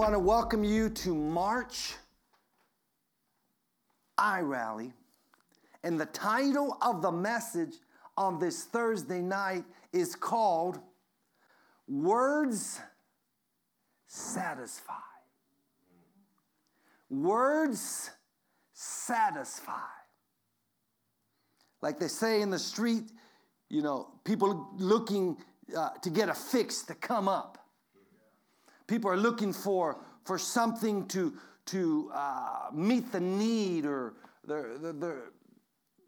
want to welcome you to March I Rally. And the title of the message on this Thursday night is called Words Satisfy. Words satisfy. Like they say in the street, you know, people looking uh, to get a fix to come up. People are looking for, for something to, to uh, meet the need or they're, they're, they're,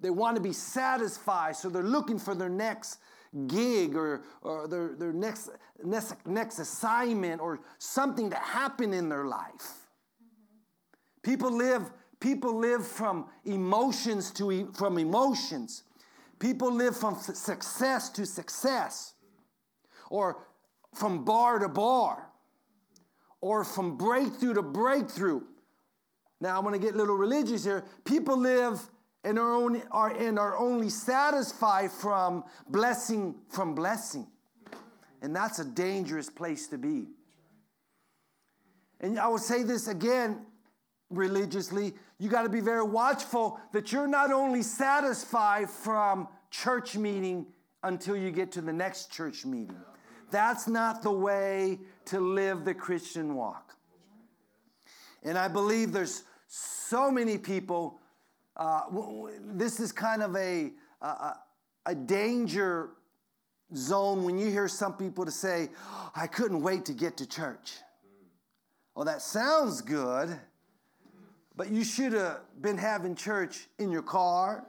they want to be satisfied, so they're looking for their next gig or, or their, their next, next, next assignment or something to happen in their life. People live, people live from emotions to from emotions. People live from success to success, or from bar to bar, or from breakthrough to breakthrough. Now I'm going to get a little religious here. People live and are only, are, and are only satisfied from blessing from blessing. And that's a dangerous place to be. And I will say this again religiously, you got to be very watchful that you're not only satisfied from church meeting until you get to the next church meeting. That's not the way to live the Christian walk. And I believe there's so many people. Uh, this is kind of a, a, a danger zone when you hear some people to say, I couldn't wait to get to church. Well, that sounds good, but you should have been having church in your car,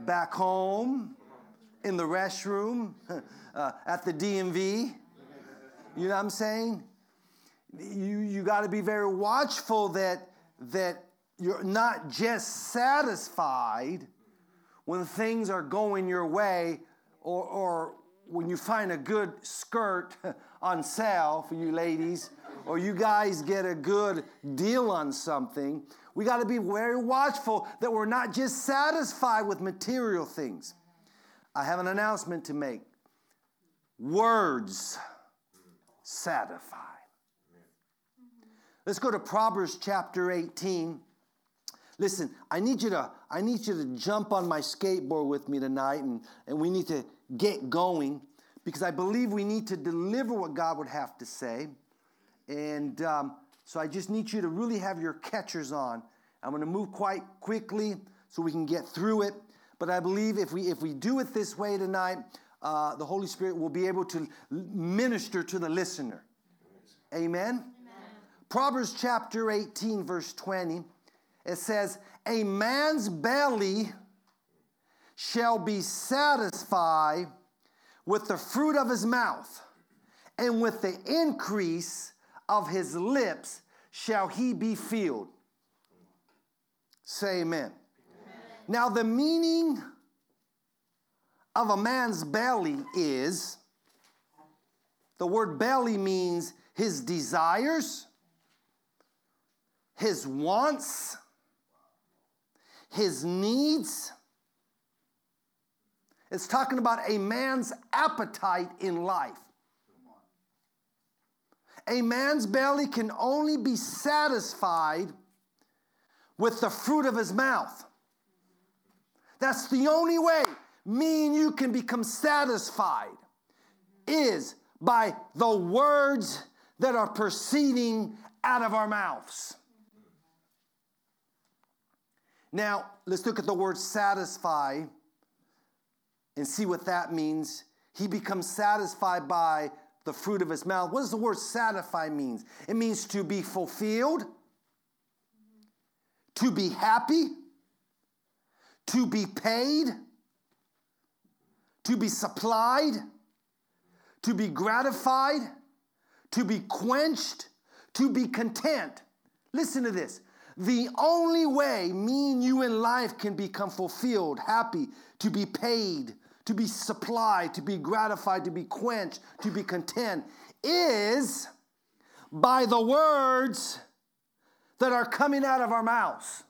back home, in the restroom, uh, at the DMV. You know what I'm saying? You, you got to be very watchful that, that you're not just satisfied when things are going your way or, or when you find a good skirt on sale for you ladies or you guys get a good deal on something we got to be very watchful that we're not just satisfied with material things. I have an announcement to make. Words satisfy. Let's go to Proverbs chapter 18. Listen, I need you to I need you to jump on my skateboard with me tonight and, and we need to get going because I believe we need to deliver what God would have to say. And um, so I just need you to really have your catchers on. I'm going to move quite quickly so we can get through it. But I believe if we if we do it this way tonight, uh, the Holy Spirit will be able to minister to the listener. Amen? Amen. Proverbs chapter 18, verse 20, it says, A man's belly shall be satisfied with the fruit of his mouth, and with the increase of his lips shall he be filled. Say amen. amen. Now, the meaning of a man's belly is the word belly means his desires, his wants, his needs. It's talking about a man's appetite in life. A man's belly can only be satisfied with the fruit of his mouth. That's the only way me and you can become satisfied is by the words that are proceeding out of our mouths. Now, let's look at the word satisfy and see what that means. He becomes satisfied by the fruit of his mouth. What does the word satisfy means? It means to be fulfilled, to be happy, to be paid, to be supplied, to be gratified, to be quenched, to be content. Listen to this. The only way me and you in life can become fulfilled, happy, to be paid, to be supplied, to be gratified, to be quenched, to be content, is by the words that are coming out of our mouths.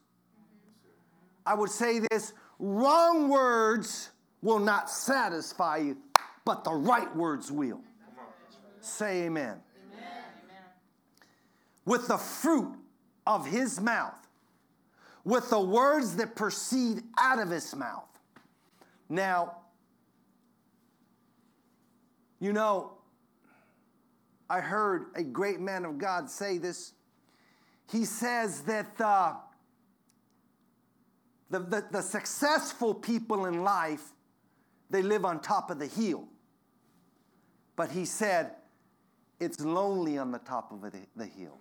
I would say this wrong words will not satisfy you, but the right words will. Say amen. amen. with the fruit of his mouth, with the words that proceed out of his mouth. Now, you know, I heard a great man of God say this. He says that uh, the, the, the successful people in life, they live on top of the hill. But he said, it's lonely on the top of the, hill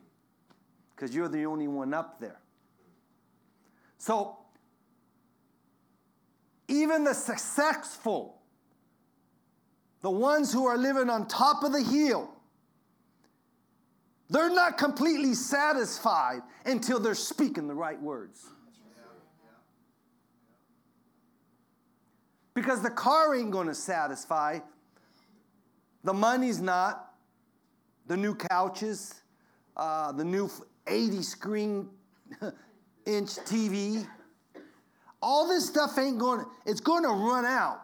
because you're the only one up there. So, even the successful, the ones who are living on top of the hill, they're not completely satisfied until they're speaking the right words. Because the car ain't going to satisfy, the money's not, the new couches, uh, the new 80 screen inch TV. All this stuff ain't going to, it's going to run out.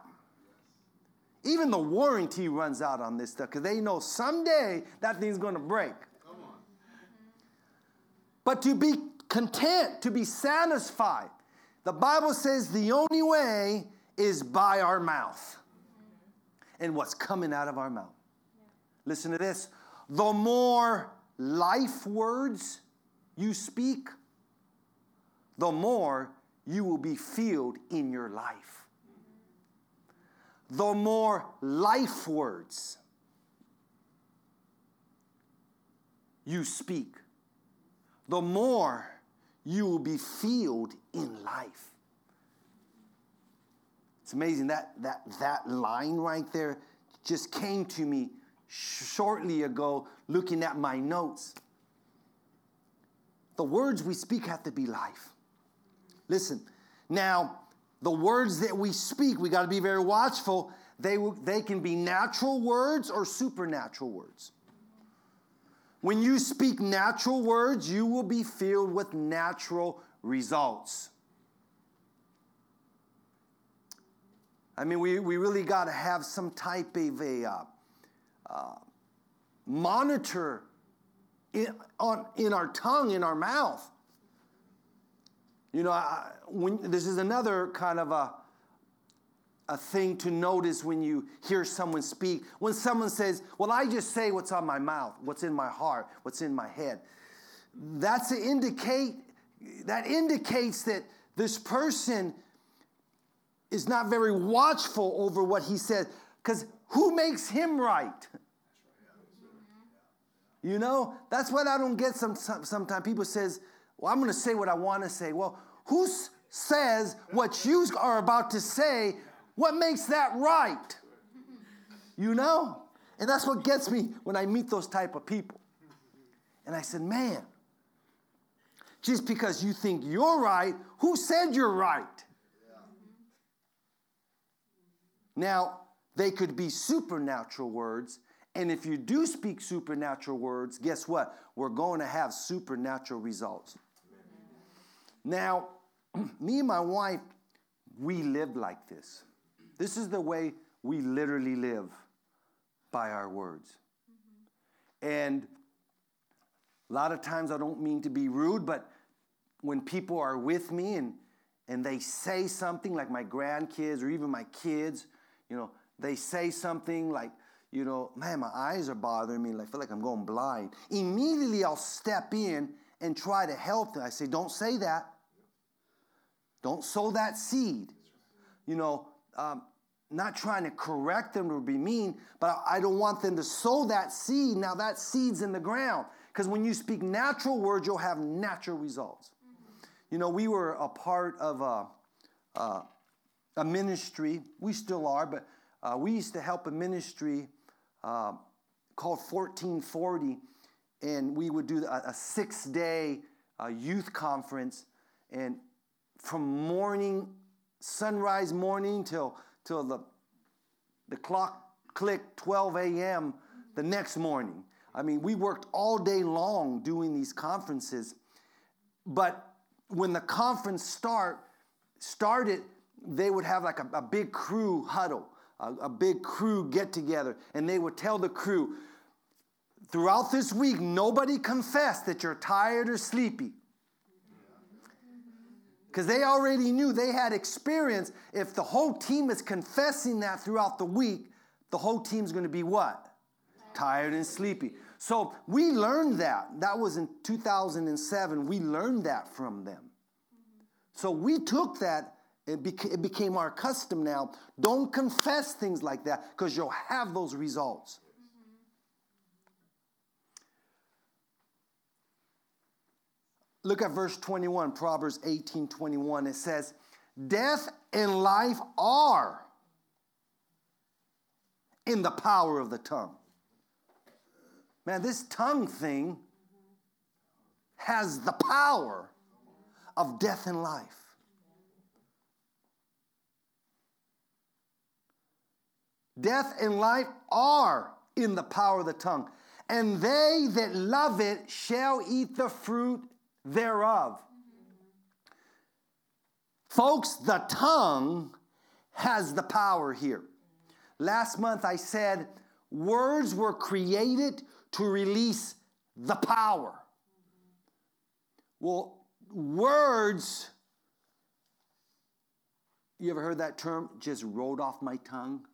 Even the warranty runs out on this stuff because they know someday that thing's going to break. But to be content, to be satisfied, the Bible says the only way is by our mouth and what's coming out of our mouth. Listen to this. The more life words you speak, the more you will be filled in your life. The more life words you speak, the more you will be filled in life. Amazing that that that line right there just came to me shortly ago looking at my notes. The words we speak have to be life. Listen, now, the words that we speak, we got to be very watchful. They, they can be natural words or supernatural words. When you speak natural words, you will be filled with natural results. I mean, we, we really got to have some type of a uh, uh, monitor in, on, in our tongue, in our mouth. You know, I, when, this is another kind of a, a thing to notice when you hear someone speak. When someone says, Well, I just say what's on my mouth, what's in my heart, what's in my head. That's to indicate, that indicates that this person is not very watchful over what he says because who makes him right? You know that's what i don't get some, some sometimes. People says well i'm going to say what i want to say. Well who says what you are about to say what makes that right? You know? And that's what gets me when i meet those type of people. And i said man just because you think you're right who said you're right Now, they could be supernatural words. And if you do speak supernatural words, guess what? We're going to have supernatural results. Now, me and my wife, we live like this. This is the way we literally live by our words. And a lot of times I don't mean to be rude, but when people are with me and, and they say something like my grandkids or even my kids, you know, they say something like, you know, man, my eyes are bothering me. I feel like I'm going blind. Immediately, I'll step in and try to help them. I say, don't say that. Don't sow that seed. You know, um, not trying to correct them or be mean, but I don't want them to sow that seed. Now that seed's in the ground. Because when you speak natural words, you'll have natural results. You know, we were a part of a, a, a ministry. We still are, but uh, we used to help a ministry uh, called 1440, and we would do a, a six day uh, youth conference. And from morning, sunrise morning till, till the, the clock clicked 12 a.m. the next morning. I mean, we worked all day long doing these conferences. But when the conference start started, they would have like a, a big crew huddle, a, a big crew get together, and they would tell the crew, throughout this week, nobody confess that you're tired or sleepy. Because they already knew they had experience. If the whole team is confessing that throughout the week, the whole team's going to be what? Tired and sleepy. So we learned that. That was in 2007. We learned that from them. So we took that, it, beca- it became our custom now. Don't confess things like that because you'll have those results. Look at verse 21, Proverbs 18 21. It says, Death and life are in the power of the tongue. Man, this tongue thing has the power of death and life. Death and life are in the power of the tongue, and they that love it shall eat the fruit thereof. Folks, the tongue has the power here. Last month I said words were created to release the power. Well, words, you ever heard that term? Just rolled off my tongue.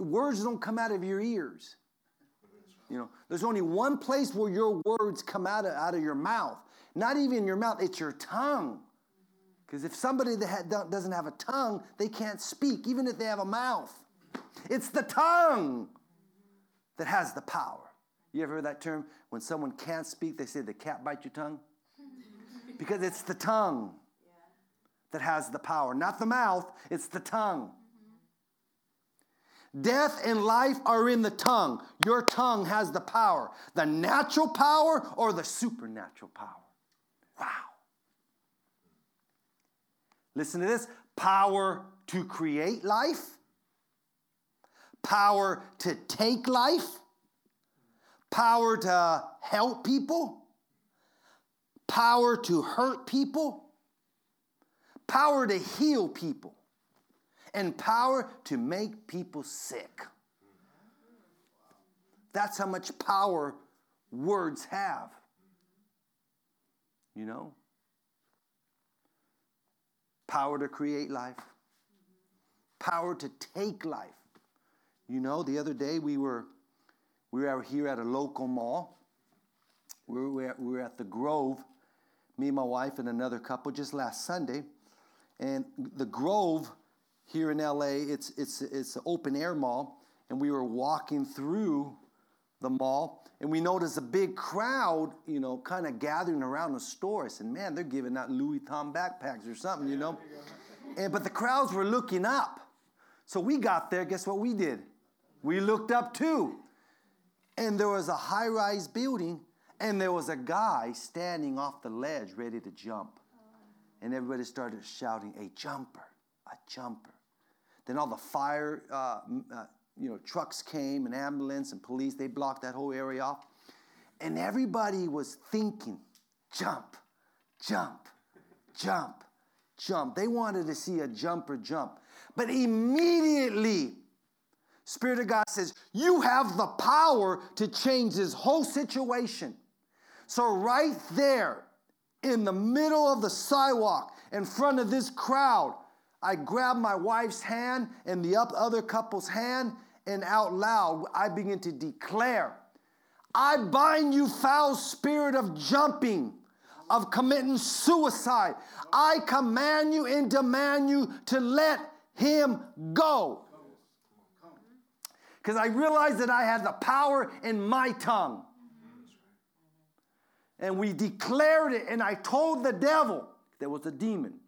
Words don't come out of your ears. You know, there's only one place where your words come out of, out of your mouth. Not even your mouth, it's your tongue. Because if somebody that doesn't have a tongue, they can't speak, even if they have a mouth. It's the tongue that has the power. You ever heard that term? When someone can't speak, they say the cat bite your tongue? Because it's the tongue that has the power, not the mouth, it's the tongue. Death and life are in the tongue. Your tongue has the power. The natural power or the supernatural power. Wow. Listen to this. Power to create life, power to take life, power to help people, power to hurt people, power to heal people and power to make people sick. That's how much power words have. You know? Power to create life, power to take life. You know, the other day we were we were here at a local mall. We were, we were at the Grove, me and my wife and another couple just last Sunday. And the Grove here in LA. It's, it's, it's an open air mall, and we were walking through the mall, and we noticed a big crowd, you know, kind of gathering around the store. I said, man, they're giving out Louis Vuitton backpacks or something, you know. And, but the crowds were looking up. So we got there, guess what we did? We looked up too. And there was a high rise building, and there was a guy standing off the ledge ready to jump. And everybody started shouting, a jumper, a jumper. Then all the fire, uh, uh, you know, trucks came and ambulance and police. They blocked that whole area off, and everybody was thinking, jump, jump, jump, jump. They wanted to see a jumper jump, but immediately. Spirit of God says, You have the power to change this whole situation. So, right there in the middle of the sidewalk, in front of this crowd, I grab my wife's hand and the other couple's hand, and out loud, I begin to declare I bind you, foul spirit of jumping, of committing suicide. I command you and demand you to let him go. Because I realized that I had the power in my tongue. And we declared it, and I told the devil there was a demon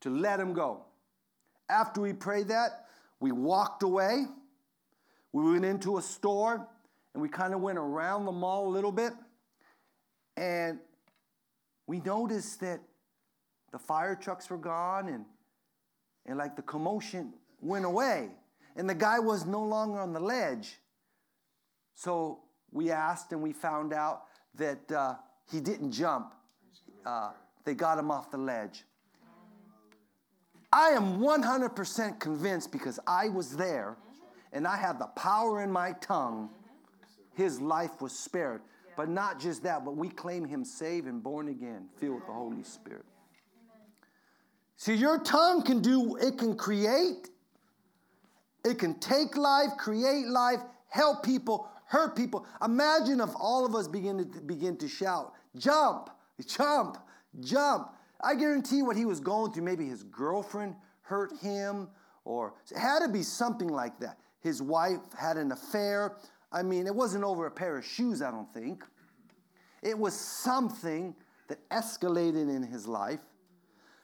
to let him go. After we prayed that, we walked away. We went into a store and we kind of went around the mall a little bit. And we noticed that the fire trucks were gone and, and like the commotion went away. And the guy was no longer on the ledge. So we asked and we found out that uh, he didn't jump. Uh, they got him off the ledge. I am 100% convinced because I was there and I had the power in my tongue, his life was spared. But not just that, but we claim him saved and born again, filled with the Holy Spirit. See, your tongue can do, it can create, it can take life, create life, help people, hurt people. Imagine if all of us begin to begin to shout, jump, jump, jump. I guarantee what he was going through, maybe his girlfriend hurt him, or it had to be something like that. His wife had an affair. I mean, it wasn't over a pair of shoes, I don't think. It was something that escalated in his life.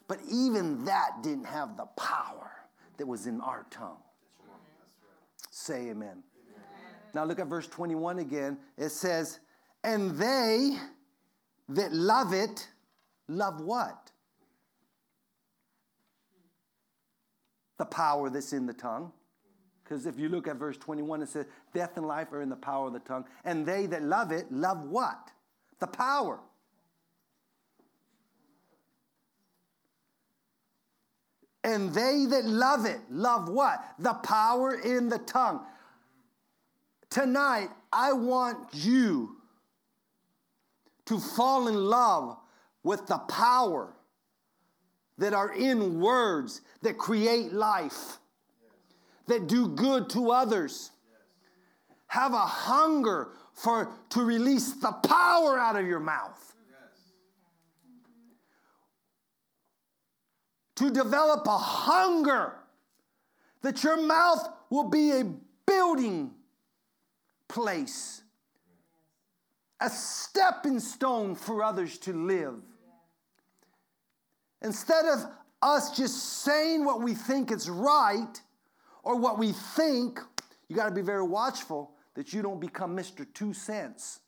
But even that didn't have the power that was in our tongue. Say amen. Now look at verse 21 again. It says, And they that love it, love what? The power that's in the tongue. Because if you look at verse 21, it says, Death and life are in the power of the tongue. And they that love it, love what? The power. And they that love it, love what? The power in the tongue. Tonight, I want you to fall in love with the power that are in words that create life, that do good to others. Have a hunger for to release the power out of your mouth. To develop a hunger that your mouth will be a building place, a stepping stone for others to live. Instead of us just saying what we think is right or what we think, you got to be very watchful that you don't become Mr. Two Cents,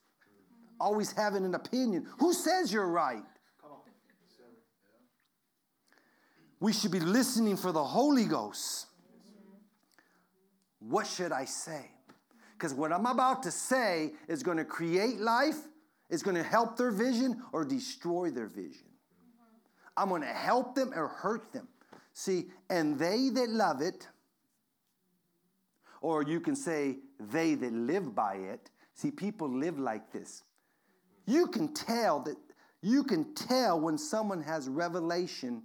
always having an opinion. Who says you're right? We should be listening for the Holy Ghost. What should I say? Because what I'm about to say is going to create life, is going to help their vision or destroy their vision. I'm going to help them or hurt them. See, and they that love it, or you can say, they that live by it. See, people live like this. You can tell that, you can tell when someone has revelation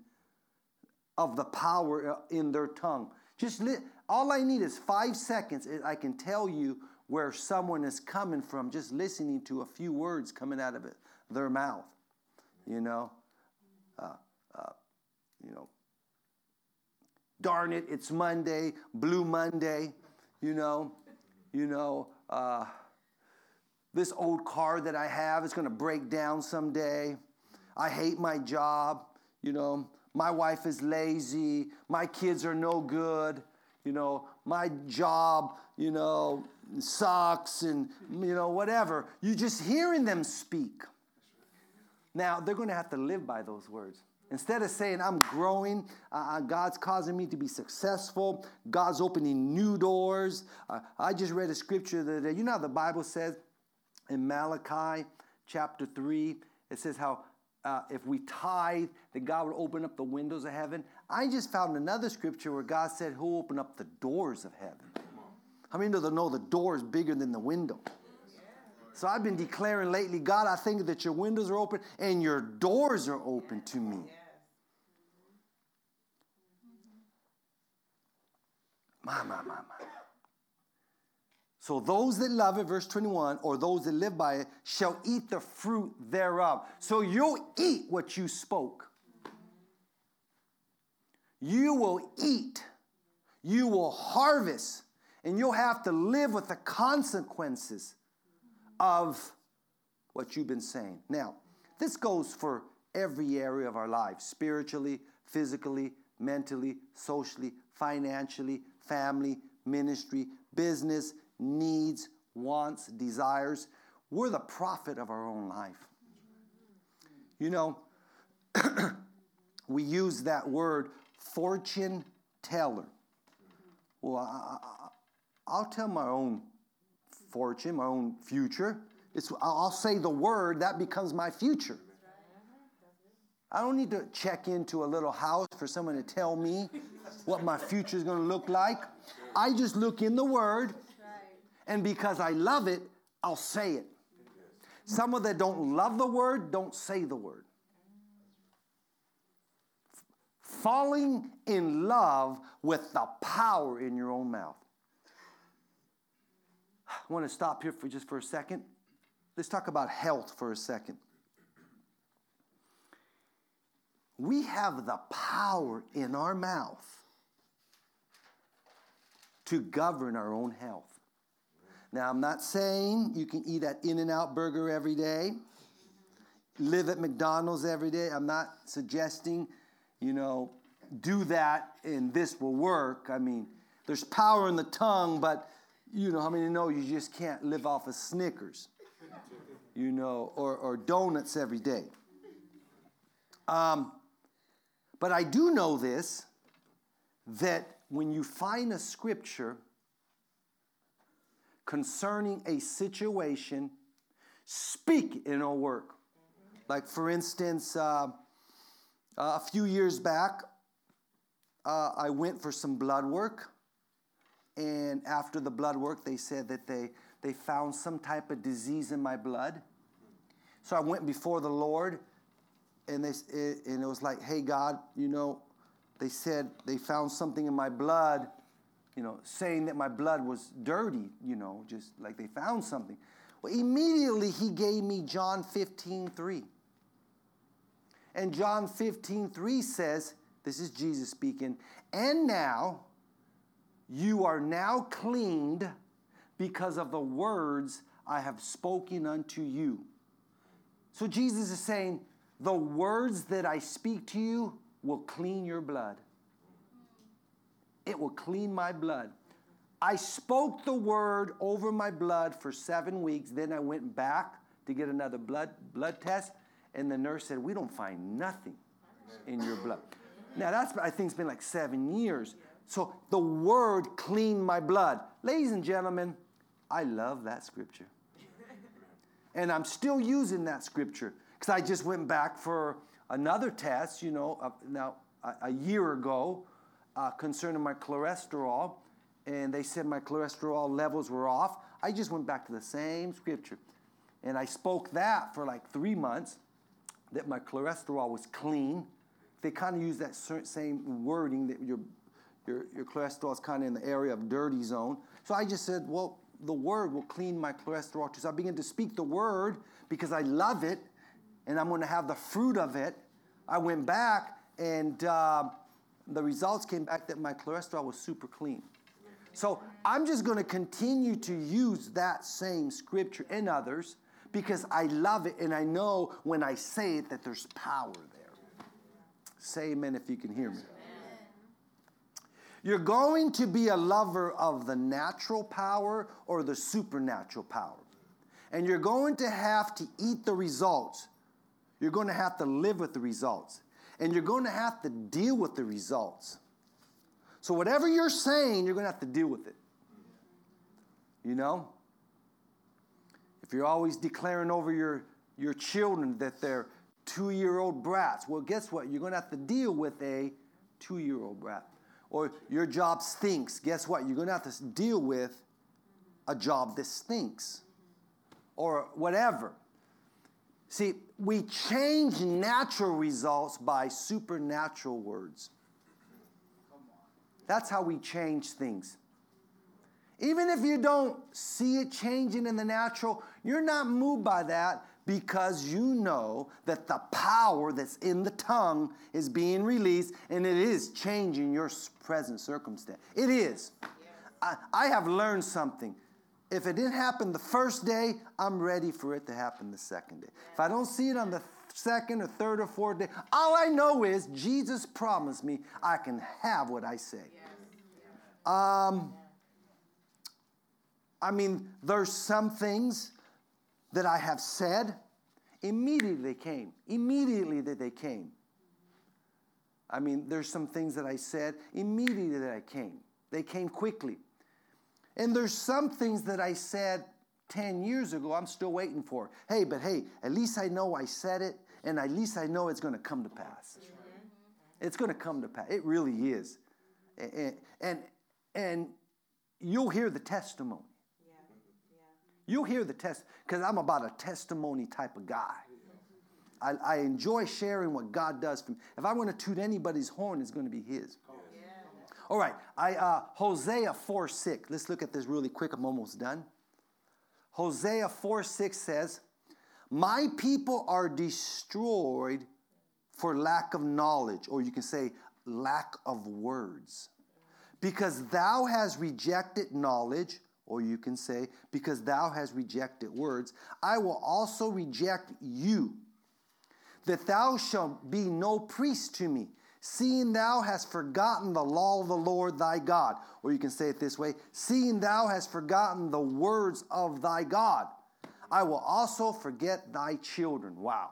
of the power in their tongue. Just all I need is five seconds. I can tell you where someone is coming from just listening to a few words coming out of it, their mouth. You know, uh, uh, you know. Darn it! It's Monday, Blue Monday. You know, you know. Uh, this old car that I have is going to break down someday. I hate my job. You know, my wife is lazy. My kids are no good. You know, my job, you know, sucks and, you know, whatever. You're just hearing them speak. Now, they're going to have to live by those words. Instead of saying, I'm growing, uh, uh, God's causing me to be successful, God's opening new doors. Uh, I just read a scripture that, you know, how the Bible says in Malachi chapter 3, it says how uh, if we tithe, that God would open up the windows of heaven. I just found another scripture where God said Who'll open up the doors of heaven. How many know the, know the door is bigger than the window? So I've been declaring lately, God, I think that your windows are open and your doors are open to me. My, my, my, my. So those that love it, verse 21, or those that live by it, shall eat the fruit thereof. So you'll eat what you spoke. You will eat. You will harvest. And you'll have to live with the consequences of what you've been saying. Now, this goes for every area of our lives spiritually, physically, mentally, socially, financially, family, ministry, business, needs, wants, desires. We're the prophet of our own life. You know, we use that word fortune teller. Well, I, will tell my own fortune, my own future. It's, I'll say the word, that becomes my future. I don't need to check into a little house for someone to tell me what my future is going to look like. I just look in the Word, and because I love it, I'll say it. Someone that don't love the Word don't say the Word. Falling in love with the power in your own mouth. I want to stop here for just for a second. Let's talk about health for a second. We have the power in our mouth to govern our own health. Now, I'm not saying you can eat at In N Out Burger every day, live at McDonald's every day. I'm not suggesting, you know, do that and this will work. I mean, there's power in the tongue, but you know how many know you just can't live off of Snickers, you know, or, or donuts every day. Um, but I do know this that when you find a scripture concerning a situation, speak and it'll work. Like, for instance, uh, a few years back, uh, I went for some blood work. And after the blood work, they said that they, they found some type of disease in my blood. So I went before the Lord, and, they, it, and it was like, hey, God, you know, they said they found something in my blood, you know, saying that my blood was dirty, you know, just like they found something. Well, immediately he gave me John 15, 3. And John 15, 3 says, this is Jesus speaking, and now you are now cleaned because of the words I have spoken unto you. So Jesus is saying, the words that I speak to you will clean your blood. It will clean my blood. I spoke the word over my blood for seven weeks. Then I went back to get another blood, blood test, and the nurse said, We don't find nothing in your blood. Now, that's, I think, it's been like seven years. So the word cleaned my blood. Ladies and gentlemen, I love that scripture. And I'm still using that scripture because I just went back for another test, you know, uh, now a, a, year ago uh, concerning my cholesterol, and they said my cholesterol levels were off. I just went back to the same scripture. And I spoke that for like three months that my cholesterol was clean. They kind of use that same wording that your, your, your cholesterol is kind of in the area of dirty zone. So I just said, well, the word will clean my cholesterol. So I began to speak the word because I love it and I'm going to have the fruit of it. I went back, and uh, the results came back that my cholesterol was super clean. So I'm just going to continue to use that same scripture and others because I love it and I know when I say it that there's power there. Say amen if you can hear me. You're going to be a lover of the natural power or the supernatural power. And you're going to have to eat the results you're going to have to live with the results. And you're going to have to deal with the results. So, whatever you're saying, you're going to have to deal with it. You know? If you're always declaring over your, your children that they're two year old brats, well, guess what? You're going to have to deal with a two year old brat. Or your job stinks. Guess what? You're going to have to deal with a job that stinks. Or whatever. See, we change natural results by supernatural words. That's how we change things. Even if you don't see it changing in the natural, you're not moved by that because you know that the power that's in the tongue is being released and it is changing your present circumstance. It is. I, I have learned something. If it didn't happen the first day, I'm ready for it to happen the second day. If I don't see it on the second or third or fourth day, all I know is Jesus promised me I can have what I say. Um, I mean, there's some things that I have said, immediately they came. Immediately that they came. I mean, there's some things that I said immediately that I came. They came quickly. And there's some things that I said 10 years ago I'm still waiting for. Hey, but hey, at least I know I said it, and at least I know it's going to come to pass. Mm-hmm. It's going to come to pass. It really is. And, and, and you'll hear the testimony. You'll hear the test because I'm about a testimony type of guy. I, I, enjoy sharing what God does for me. If I'm going to toot anybody's horn, it's going to be his. All right, I, uh, Hosea 4 6. Let's look at this really quick. I'm almost done. Hosea 4 6 says, My people are destroyed for lack of knowledge, or you can say lack of words. Because thou hast rejected knowledge, or you can say, because thou hast rejected words, I will also reject you, that thou shalt be no priest to me, seeing thou hast forgotten the law of the Lord thy God. Or you can say it this way seeing thou hast forgotten the words of thy God, I will also forget thy children. Wow.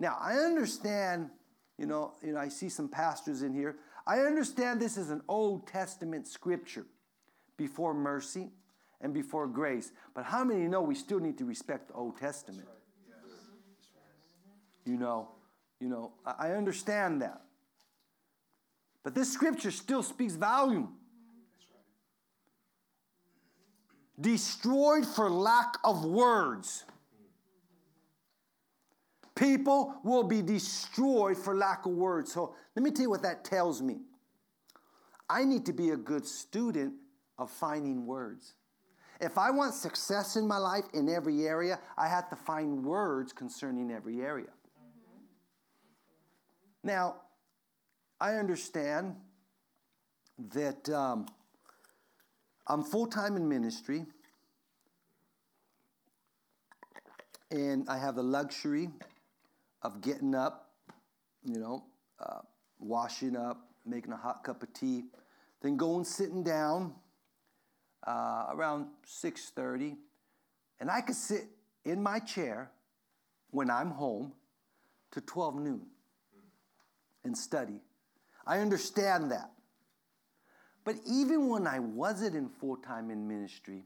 Now, I understand, you know, you know, I see some pastors in here. I understand this is an Old Testament scripture before mercy and before grace. But how many know we still need to respect the Old Testament? You know, you know, I understand that. But this scripture still speaks volume. Destroyed for lack of words. People will be destroyed for lack of words. So let me tell you what that tells me. I need to be a good student of finding words. If I want success in my life in every area, I have to find words concerning every area. Now, I understand that um, I'm full time in ministry, and I have the luxury of getting up, you know, uh, washing up, making a hot cup of tea, then going sitting down uh, around 6:30, and I could sit in my chair when I'm home to 12 noon and study. I understand that. But even when I wasn't in full time in ministry,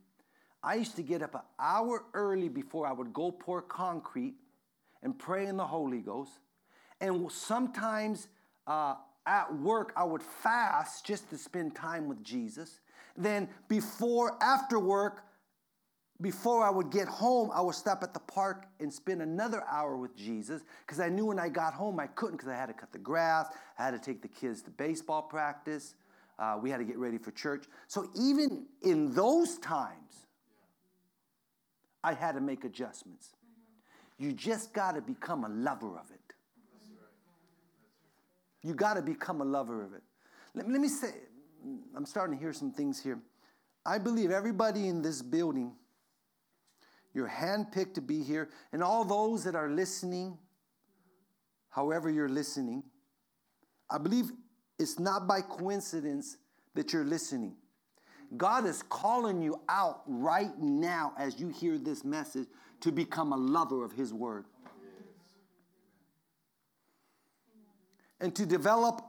I used to get up an hour early before I would go pour concrete and pray in the Holy Ghost. And sometimes uh, at work, I would fast just to spend time with Jesus. Then, before, after work, before I would get home, I would stop at the park and spend another hour with Jesus because I knew when I got home I couldn't because I had to cut the grass, I had to take the kids to baseball practice, uh, we had to get ready for church. So even in those times, I had to make adjustments. You just got to become a lover of it. You got to become a lover of it. Let, let me say, I'm starting to hear some things here. I believe everybody in this building, you're handpicked to be here, and all those that are listening, however you're listening, I believe it's not by coincidence that you're listening. God is calling you out right now as you hear this message to become a lover of His Word. And to develop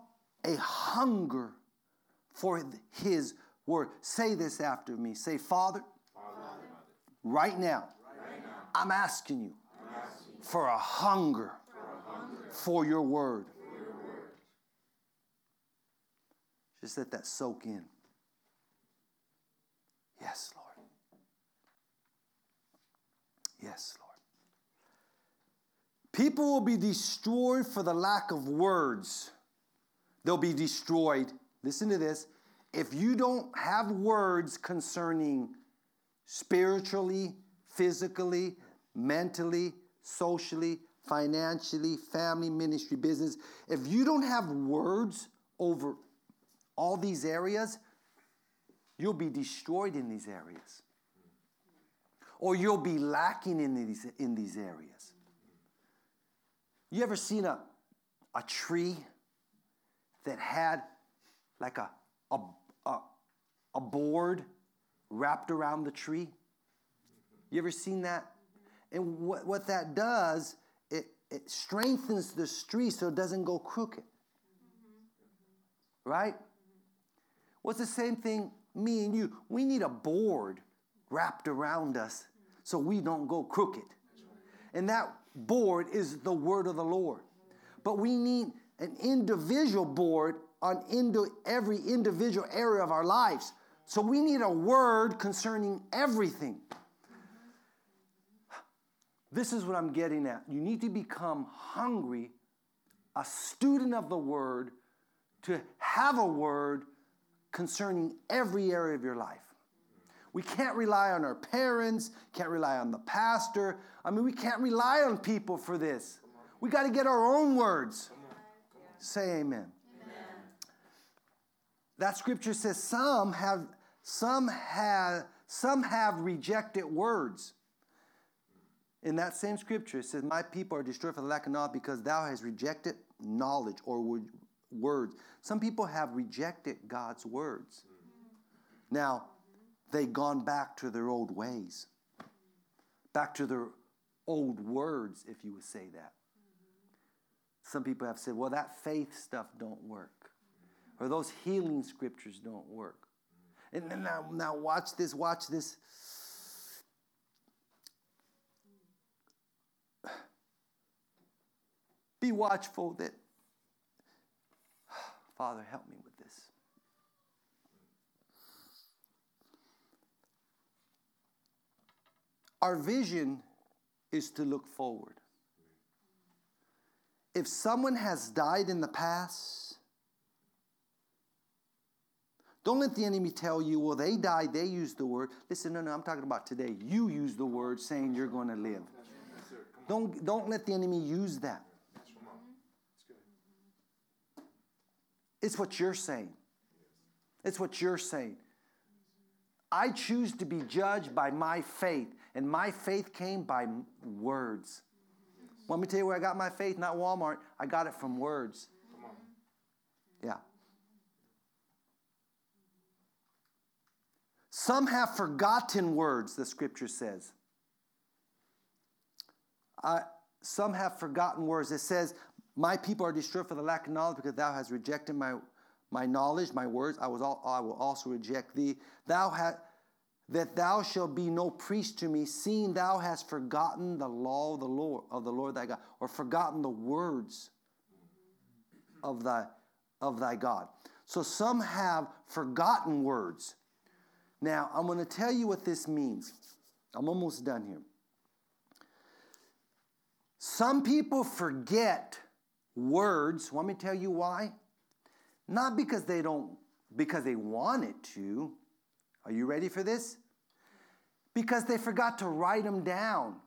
a hunger for His Word. Say this after me. Say, Father, Father right, now, right now, I'm asking you, for, a hunger. For your word. Just let that soak in. Yes, Lord. Yes, Lord. People will be destroyed for the lack of words. They'll be destroyed. Listen to this. If you don't have words concerning spiritually, physically, mentally, socially, financially, family, ministry, business, if you don't have words over all these areas, you'll be destroyed in these areas or you'll be lacking in these, in these areas. You ever seen a, a tree that had like a, a, a, a board wrapped around the tree? You ever seen that? And what, what that does, it, it strengthens the street so it doesn't go crooked. Right? What's the same thing, me and you? We need a board wrapped around us so we don't go crooked. And that board is the word of the Lord. But we need an individual board on into every individual area of our lives So we need a word concerning everything. This is what I'm getting at. You need to become hungry, a student of the word, to have a word concerning every area of your life. We can't rely on our parents, can't rely on the pastor. I mean, we can't rely on people for this. We got to get our own words. Say amen. amen. That scripture says some have some have some have rejected words. In that same scripture, it says, My people are destroyed for the lack of knowledge because thou hast rejected knowledge or words. Some people have rejected God's words. Now, they've gone back to their old ways, back to their old words, if you would say that. Some people have said, well, that faith stuff don't work, or those healing scriptures don't work. And then now, now watch this, watch this. Be watchful that, Father, help me with this. Our vision is to look forward. If someone has died in the past, don't let the enemy tell you, well, they died, they used the word. Listen, no, no, I'm talking about today. You use the word saying you're going to live. Don't, don't let the enemy use that. It's what you're saying. It's what you're saying. I choose to be judged by my faith, and my faith came by words. Let me tell you where I got my faith? Not Walmart. I got it from words. Yeah. Some have forgotten words, the scripture says. Uh, some have forgotten words. It says, My people are destroyed for the lack of knowledge because thou hast rejected my, my knowledge, my words. I, was all, I will also reject thee. Thou that thou shalt be no priest to me, seeing thou hast forgotten the law of the Lord of the Lord thy God, or forgotten the words of thy of thy God. So some have forgotten words. Now I'm going to tell you what this means. I'm almost done here. Some people forget words. Let me tell you why? Not because they don't, because they wanted to are you ready for this? Because they forgot to write them down.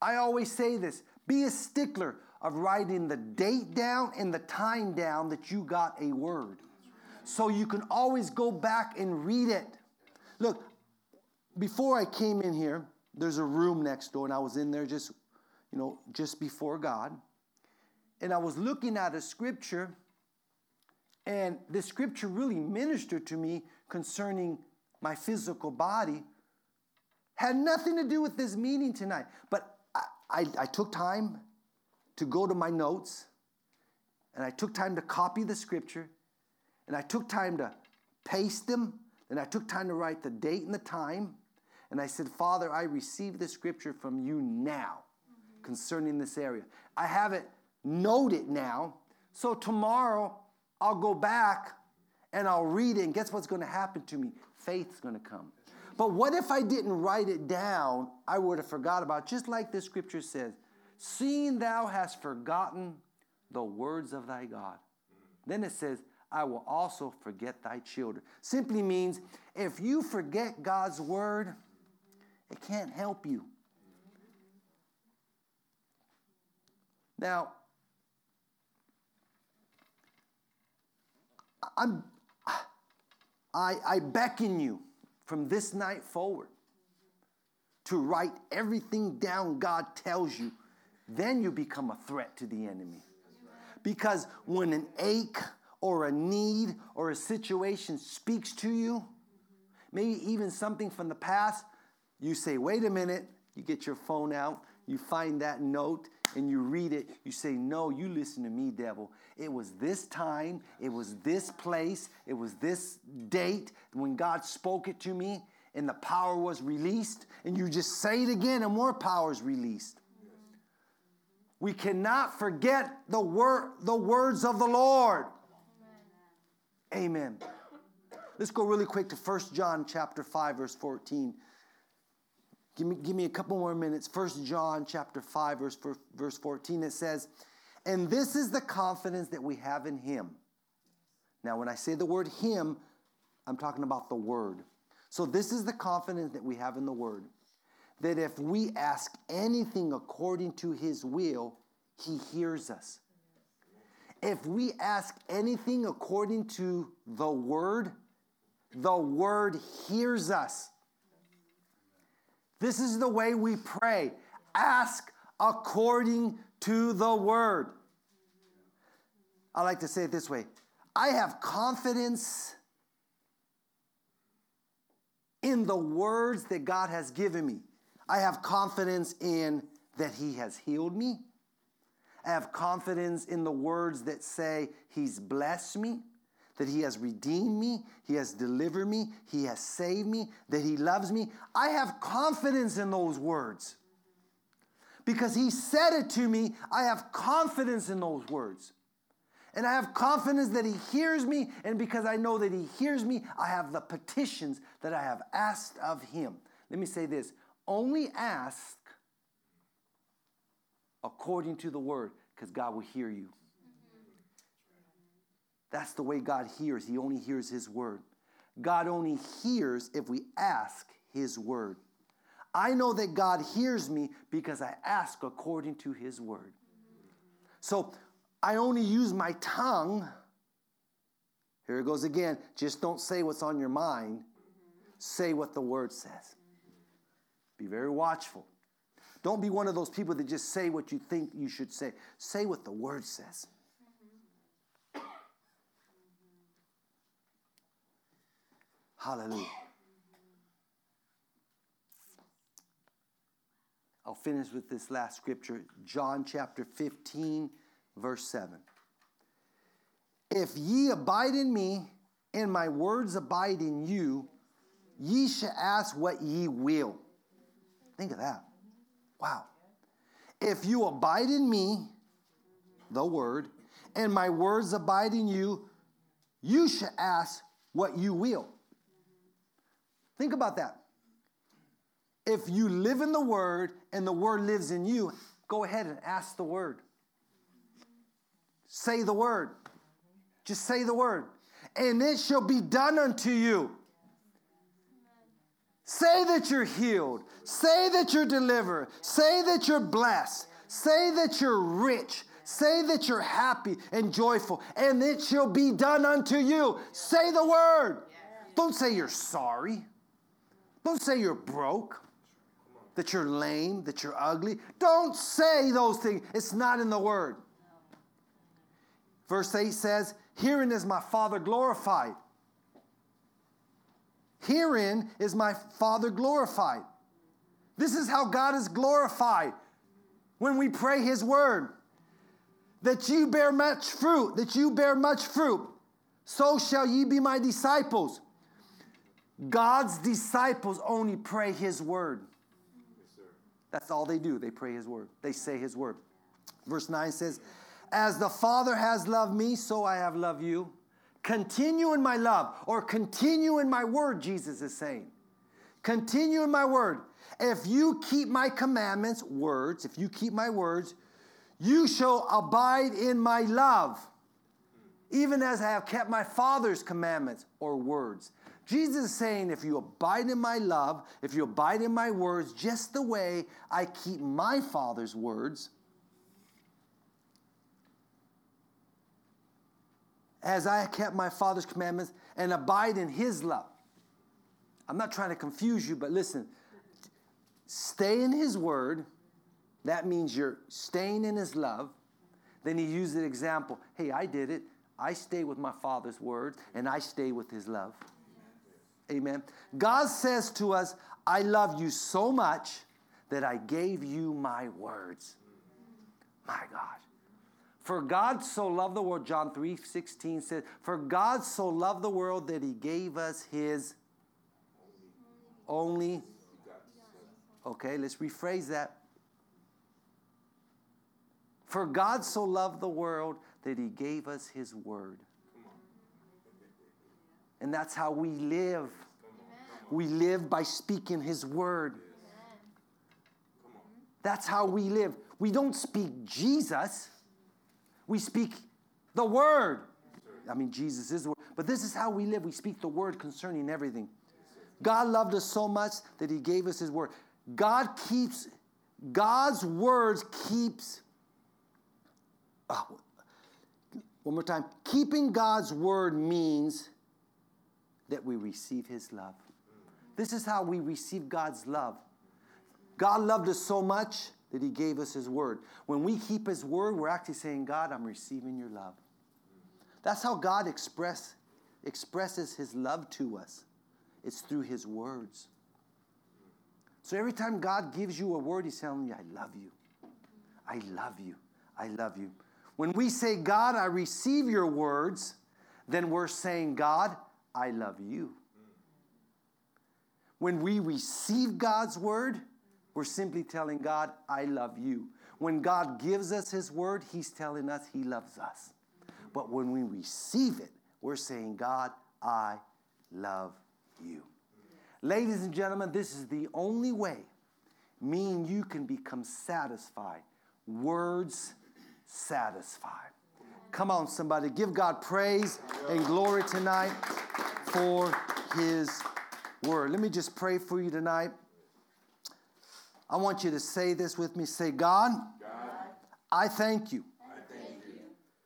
I always say this be a stickler of writing the date down and the time down that you got a word. So you can always go back and read it. Look, before I came in here, there's a room next door, and I was in there just, you know, just before God. And I was looking at a scripture and the scripture really ministered to me concerning my physical body. Had nothing to do with this meeting tonight. But I, I, I took time to go to my notes, and I took time to copy the scripture, and I took time to paste them, and I took time to write the date and the time. And I said, Father, I receive the scripture from you now concerning this area. I have it noted now. So tomorrow, I'll go back and I'll read it, and guess what's going to happen to me? Faith's going to come. But what if I didn't write it down? I would have forgot about it. just like the scripture says, seeing thou hast forgotten the words of thy God. Then it says, I will also forget thy children. Simply means if you forget God's word, it can't help you. Now, I'm, I, I beckon you from this night forward to write everything down God tells you. Then you become a threat to the enemy. Because when an ache or a need or a situation speaks to you, maybe even something from the past, you say, wait a minute, you get your phone out, you find that note, and you read it, you say, No, you listen to me, devil. It was this time, it was this place, it was this date when God spoke it to me, and the power was released. And you just say it again, and more power is released. We cannot forget the, word, the words of the Lord. Amen. Let's go really quick to 1 John chapter 5, verse 14. Give me, give me a couple more minutes. 1 John chapter 5, verse, verse 14, it says, And this is the confidence that we have in him. Now, when I say the word him, I'm talking about the word. So, this is the confidence that we have in the word that if we ask anything according to his will, he hears us. If we ask anything according to the word, the word hears us. This is the way we pray. Ask according to the word. I like to say it this way I have confidence in the words that God has given me. I have confidence in that He has healed me. I have confidence in the words that say He's blessed me, that He has redeemed me, He has delivered me, He has saved me, that He loves me. I have confidence in those words. Because He said it to me, I have confidence in those words. And I have confidence that He hears me, and because I know that He hears me, I have the petitions that I have asked of Him. Let me say this only ask according to the word, because God will hear you. That's the way God hears. He only hears His word. God only hears if we ask His word. I know that God hears me because I ask according to His word. So I only use my tongue. Here it goes again. Just don't say what's on your mind, say what the word says. Be very watchful. Don't be one of those people that just say what you think you should say. Say what the word says. Hallelujah. I'll finish with this last scripture, John chapter 15, verse 7. If ye abide in me, and my words abide in you, ye shall ask what ye will. Think of that. Wow. If you abide in me, the word, and my words abide in you, you shall ask what you will. Think about that. If you live in the word and the word lives in you, go ahead and ask the word. Say the word. Just say the word. And it shall be done unto you. Say that you're healed. Say that you're delivered. Say that you're blessed. Say that you're rich. Say that you're happy and joyful, and it shall be done unto you. Say the word. Don't say you're sorry. Don't say you're broke, that you're lame, that you're ugly. Don't say those things. It's not in the word. Verse 8 says, Herein is my Father glorified Herein is my Father glorified. This is how God is glorified when we pray His word. That you bear much fruit, that you bear much fruit, so shall ye be my disciples. God's disciples only pray His word. That's all they do. They pray His word, they say His word. Verse 9 says, As the Father has loved me, so I have loved you. Continue in my love or continue in my word, Jesus is saying. Continue in my word. If you keep my commandments, words, if you keep my words, you shall abide in my love, even as I have kept my Father's commandments or words. Jesus is saying, if you abide in my love, if you abide in my words, just the way I keep my Father's words, as I kept my Father's commandments and abide in His love. I'm not trying to confuse you, but listen stay in His word. That means you're staying in His love. Then He used an example hey, I did it. I stay with my Father's words and I stay with His love. Amen. God says to us, I love you so much that I gave you my words. My God. For God so loved the world, John 3 16 says, For God so loved the world that he gave us his only. Okay, let's rephrase that. For God so loved the world that he gave us his word. And that's how we live. We live by speaking His word. That's how we live. We don't speak Jesus, we speak the word. I mean, Jesus is the word. But this is how we live. We speak the word concerning everything. God loved us so much that He gave us His word. God keeps, God's words keeps, oh, one more time. Keeping God's word means that we receive His love. This is how we receive God's love. God loved us so much that He gave us His word. When we keep His word, we're actually saying, God, I'm receiving your love. That's how God express, expresses His love to us. It's through His words. So every time God gives you a word, He's telling you, I love you. I love you. I love you. When we say, God, I receive your words, then we're saying, God, I love you. When we receive God's word, we're simply telling God, I love you. When God gives us His word, He's telling us He loves us. But when we receive it, we're saying, God, I love you. Ladies and gentlemen, this is the only way me and you can become satisfied. Words satisfied. Come on, somebody, give God praise and glory tonight for His word. Let me just pray for you tonight. I want you to say this with me. Say, God, God I, thank you. I thank you.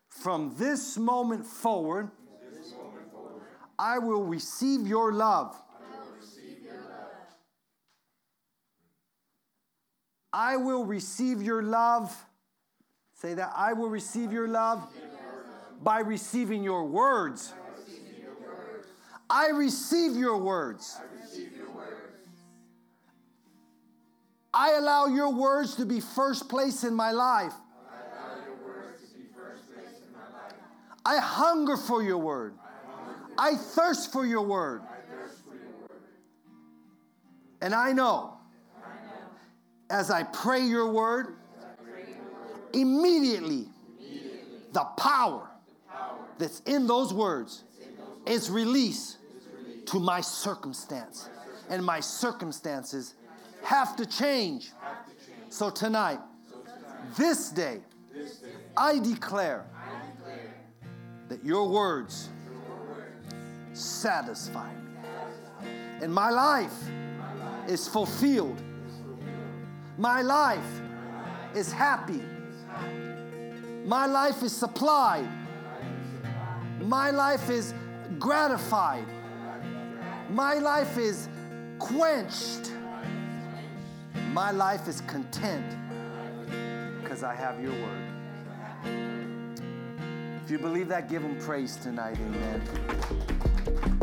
From this moment forward, this moment forward I, will receive your love. I will receive your love. I will receive your love. Say that. I will receive your love by receiving your words. I receive your words. I allow your words to be first place in my life. I hunger for your word. I thirst for your word. And I know as I pray your word, immediately the power that's in those words is release to my circumstance. And my circumstances have to change. So tonight, this day, I declare that your words satisfy me. And my life is fulfilled. My life is happy. My life is supplied. My life is gratified. My life is quenched. My life is content because I have your word. If you believe that, give him praise tonight. Amen.